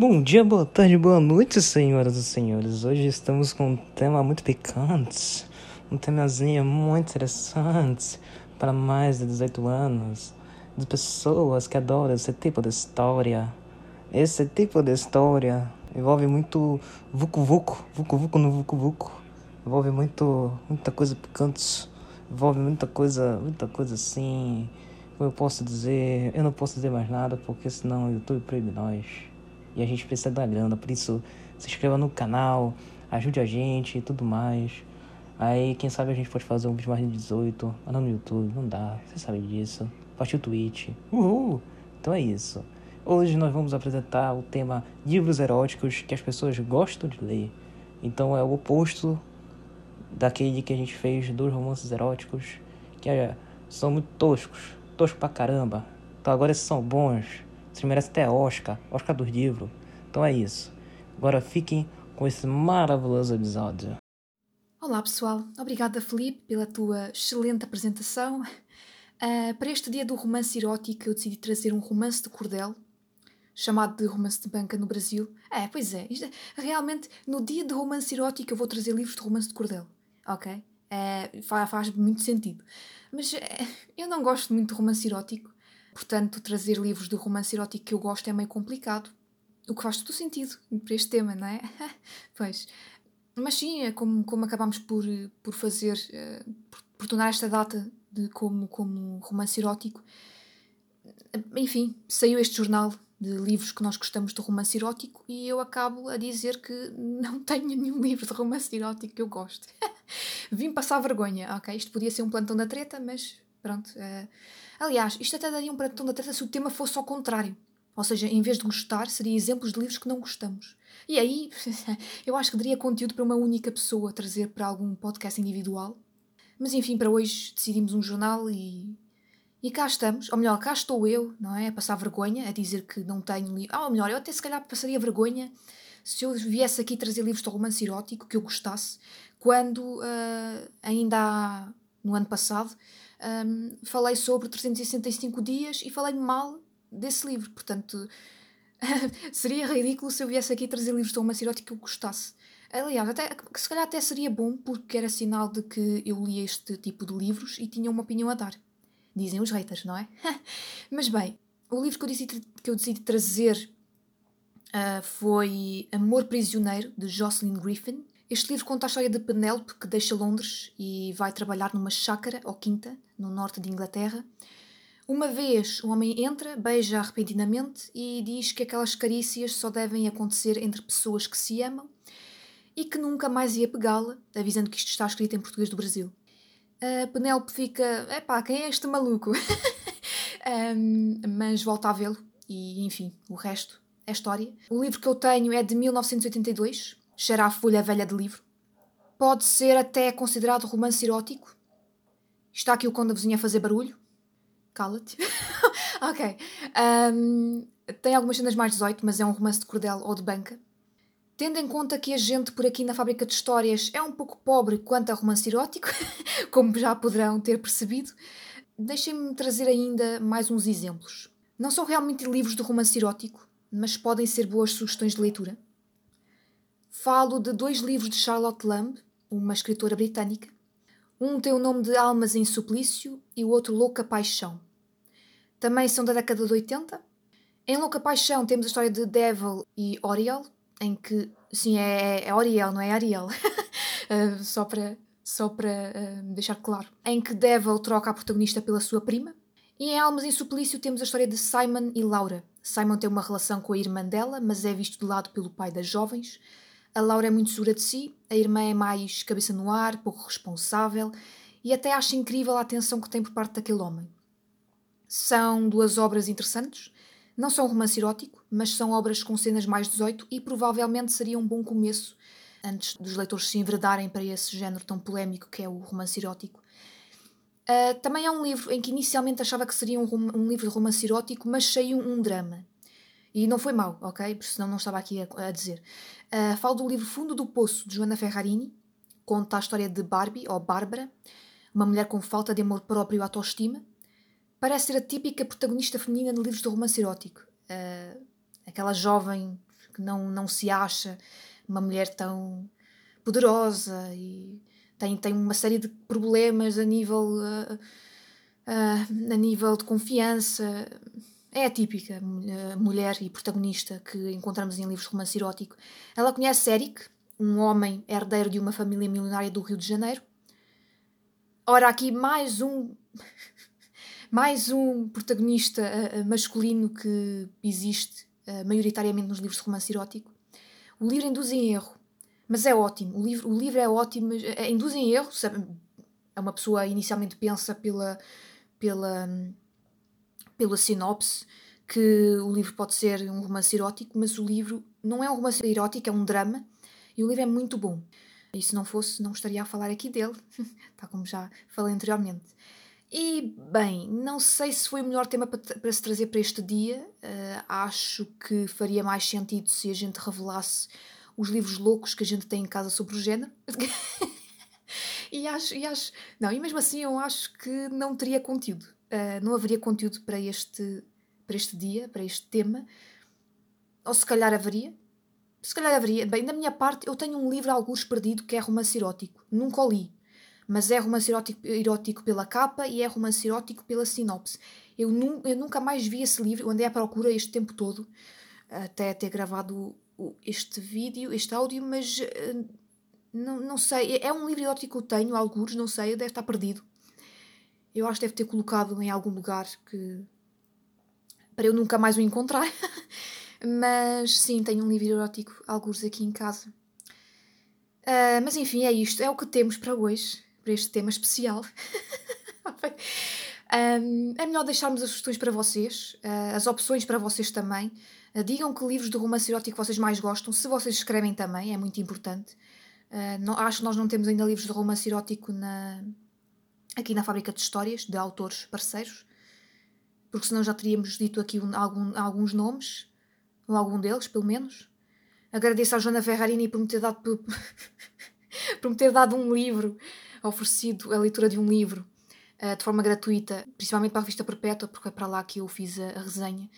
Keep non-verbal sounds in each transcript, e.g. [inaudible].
Bom dia, boa tarde, boa noite, senhoras e senhores. Hoje estamos com um tema muito picante, um temazinho muito interessante para mais de 18 anos, de pessoas que adoram esse tipo de história. Esse tipo de história envolve muito vucu vucu, vucu vucu no vucu vucu. Envolve muito, muita coisa picante, envolve muita coisa, muita coisa assim. Eu posso dizer, eu não posso dizer mais nada porque senão o YouTube proíbe nós. E a gente precisa da grana, por isso se inscreva no canal, ajude a gente e tudo mais. Aí, quem sabe a gente pode fazer um vídeo mais de 18, mas não no YouTube, não dá, você sabe disso. Partiu o Twitch. Uhul! Então é isso. Hoje nós vamos apresentar o tema livros eróticos que as pessoas gostam de ler. Então é o oposto daquele que a gente fez dos romances eróticos, que é, são muito toscos, toscos pra caramba. Então agora esses são bons. Vocês merecem até Oscar, Oscar do livro. Então é isso. Agora fiquem com esse maravilhoso episódio. Olá pessoal, obrigada Felipe pela tua excelente apresentação. Uh, [laughs] para este dia do romance erótico eu decidi trazer um romance de cordel, chamado de romance de banca no Brasil. É, pois é, isto, realmente no dia de romance erótico eu vou trazer livros de romance de cordel, ok? É, faz, faz muito sentido. Mas é, eu não gosto muito de romance erótico, Portanto, trazer livros de romance erótico que eu gosto é meio complicado. O que faz todo sentido para este tema, não é? [laughs] pois. Mas sim, é como, como acabámos por, por fazer, uh, por, por, tornar esta data de como, como romance erótico. Enfim, saiu este jornal de livros que nós gostamos de romance erótico e eu acabo a dizer que [laughs] não tenho nenhum livro de romance erótico que eu goste. [laughs] Vim passar vergonha, ok? Isto podia ser um plantão da treta, mas pronto. Uh, Aliás, isto até daria um plantão da treta se o tema fosse ao contrário. Ou seja, em vez de gostar, seria exemplos de livros que não gostamos. E aí, [laughs] eu acho que daria conteúdo para uma única pessoa trazer para algum podcast individual. Mas enfim, para hoje decidimos um jornal e. E cá estamos. Ou melhor, cá estou eu, não é? A passar vergonha, a dizer que não tenho livro. Ah, ou melhor, eu até se calhar passaria vergonha se eu viesse aqui trazer livros de romance erótico que eu gostasse, quando uh, ainda há, no ano passado um, falei sobre 365 dias e falei mal desse livro. Portanto, [laughs] seria ridículo se eu viesse aqui trazer livros romance erótico que eu gostasse. Aliás, até, se calhar até seria bom porque era sinal de que eu li este tipo de livros e tinha uma opinião a dar. Dizem os haters, não é? [laughs] Mas bem, o livro que eu decidi, que eu decidi trazer uh, foi Amor Prisioneiro, de Jocelyn Griffin. Este livro conta a história de Penélope, que deixa Londres e vai trabalhar numa chácara ou quinta, no norte de Inglaterra. Uma vez, o homem entra, beija repentinamente e diz que aquelas carícias só devem acontecer entre pessoas que se amam e que nunca mais ia pegá-la, avisando que isto está escrito em português do Brasil. A Penélope fica, epá, quem é este maluco? [laughs] um, mas volta a vê-lo e, enfim, o resto é história. O livro que eu tenho é de 1982, cheira a folha velha de livro. Pode ser até considerado romance erótico. Está aqui o conde da vizinha a fazer barulho. Cala-te. [laughs] ok. Um, tem algumas cenas mais 18, mas é um romance de cordel ou de banca. Tendo em conta que a gente por aqui na fábrica de histórias é um pouco pobre quanto a romance erótico, [laughs] como já poderão ter percebido, deixem-me trazer ainda mais uns exemplos. Não são realmente livros de romance erótico, mas podem ser boas sugestões de leitura. Falo de dois livros de Charlotte Lamb, uma escritora britânica. Um tem o nome de Almas em Suplício e o outro Louca Paixão. Também são da década de 80. Em Louca Paixão temos a história de Devil e Oriel, em que, sim, é, é Oriel, não é Ariel, uh, [laughs] só para, só para uh, deixar claro. Em que Devil troca a protagonista pela sua prima. E em Almas em Suplício temos a história de Simon e Laura. Simon tem uma relação com a irmã dela, mas é visto de lado pelo pai das jovens. A Laura é muito segura de si, a irmã é mais cabeça no ar, pouco responsável e até acha incrível a atenção que tem por parte daquele homem. São duas obras interessantes. Não são romance erótico, mas são obras com cenas mais 18 e provavelmente seria um bom começo antes dos leitores se enveredarem para esse género tão polémico que é o romance erótico. Uh, também há um livro em que inicialmente achava que seria um, um livro de romance erótico, mas saiu um drama. E não foi mau, ok? Porque senão não estava aqui a, a dizer. Uh, falo do livro Fundo do Poço, de Joana Ferrarini. Conta a história de Barbie, ou Bárbara, uma mulher com falta de amor próprio e autoestima. Parece ser a típica protagonista feminina de livros de romance erótico. Uh, aquela jovem que não, não se acha uma mulher tão poderosa e tem, tem uma série de problemas a nível, uh, a nível de confiança. É a típica mulher e protagonista que encontramos em livros de romance erótico. Ela conhece Eric, um homem herdeiro de uma família milionária do Rio de Janeiro. Ora, aqui mais um [laughs] mais um protagonista uh, masculino que existe uh, maioritariamente nos livros de romance erótico. O livro induz em erro, mas é ótimo. O livro, o livro é ótimo, é, induz em erro. Sabe? É uma pessoa inicialmente pensa pela, pela, pela sinopse que o livro pode ser um romance erótico, mas o livro não é um romance erótico, é um drama e o livro é muito bom. E se não fosse, não estaria a falar aqui dele, [laughs] tal como já falei anteriormente. E, bem, não sei se foi o melhor tema para, para se trazer para este dia. Uh, acho que faria mais sentido se a gente revelasse os livros loucos que a gente tem em casa sobre o género. [laughs] e acho, e acho. Não, e mesmo assim eu acho que não teria conteúdo. Uh, não haveria conteúdo para este, para este dia, para este tema. Ou se calhar haveria. Se calhar haveria. Bem, da minha parte, eu tenho um livro, alguns perdido, que é romance erótico. Nunca o li mas é romance erótico, erótico pela capa e é romance erótico pela sinopse. Eu, nu, eu nunca mais vi esse livro, eu andei à procura este tempo todo, até ter gravado este vídeo, este áudio, mas uh, não, não sei. É, é um livro erótico que eu tenho, alguns, não sei, deve estar perdido. Eu acho que deve ter colocado em algum lugar que. para eu nunca mais o encontrar. [laughs] mas sim, tenho um livro erótico, alguns aqui em casa. Uh, mas enfim, é isto, é o que temos para hoje para este tema especial. [laughs] um, é melhor deixarmos as sugestões para vocês, uh, as opções para vocês também. Uh, digam que livros de romance erótico vocês mais gostam, se vocês escrevem também, é muito importante. Não, acho que nós não temos ainda livros de romance erótico na, aqui na Fábrica de Histórias, de autores parceiros, porque senão já teríamos dito aqui um, algum, alguns nomes, ou algum deles, pelo menos. Agradeço à Joana Ferrarini por me ter dado, por [laughs] me ter dado um livro oferecido a leitura de um livro uh, de forma gratuita, principalmente para a revista Perpétua, porque é para lá que eu fiz a, a resenha,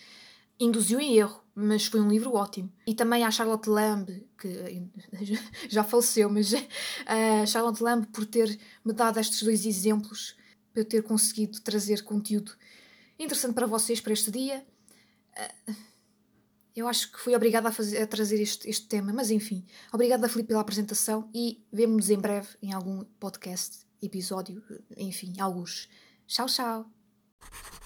induziu em erro, mas foi um livro ótimo. E também à Charlotte Lamb, que [laughs] já faleceu, mas a uh, Charlotte Lamb por ter me dado estes dois exemplos, para eu ter conseguido trazer conteúdo interessante para vocês para este dia. Uh, eu acho que fui obrigada a, fazer, a trazer este, este tema, mas enfim. Obrigada, Filipe, pela apresentação e vemo-nos em breve em algum podcast, episódio, enfim, alguns. Tchau, tchau!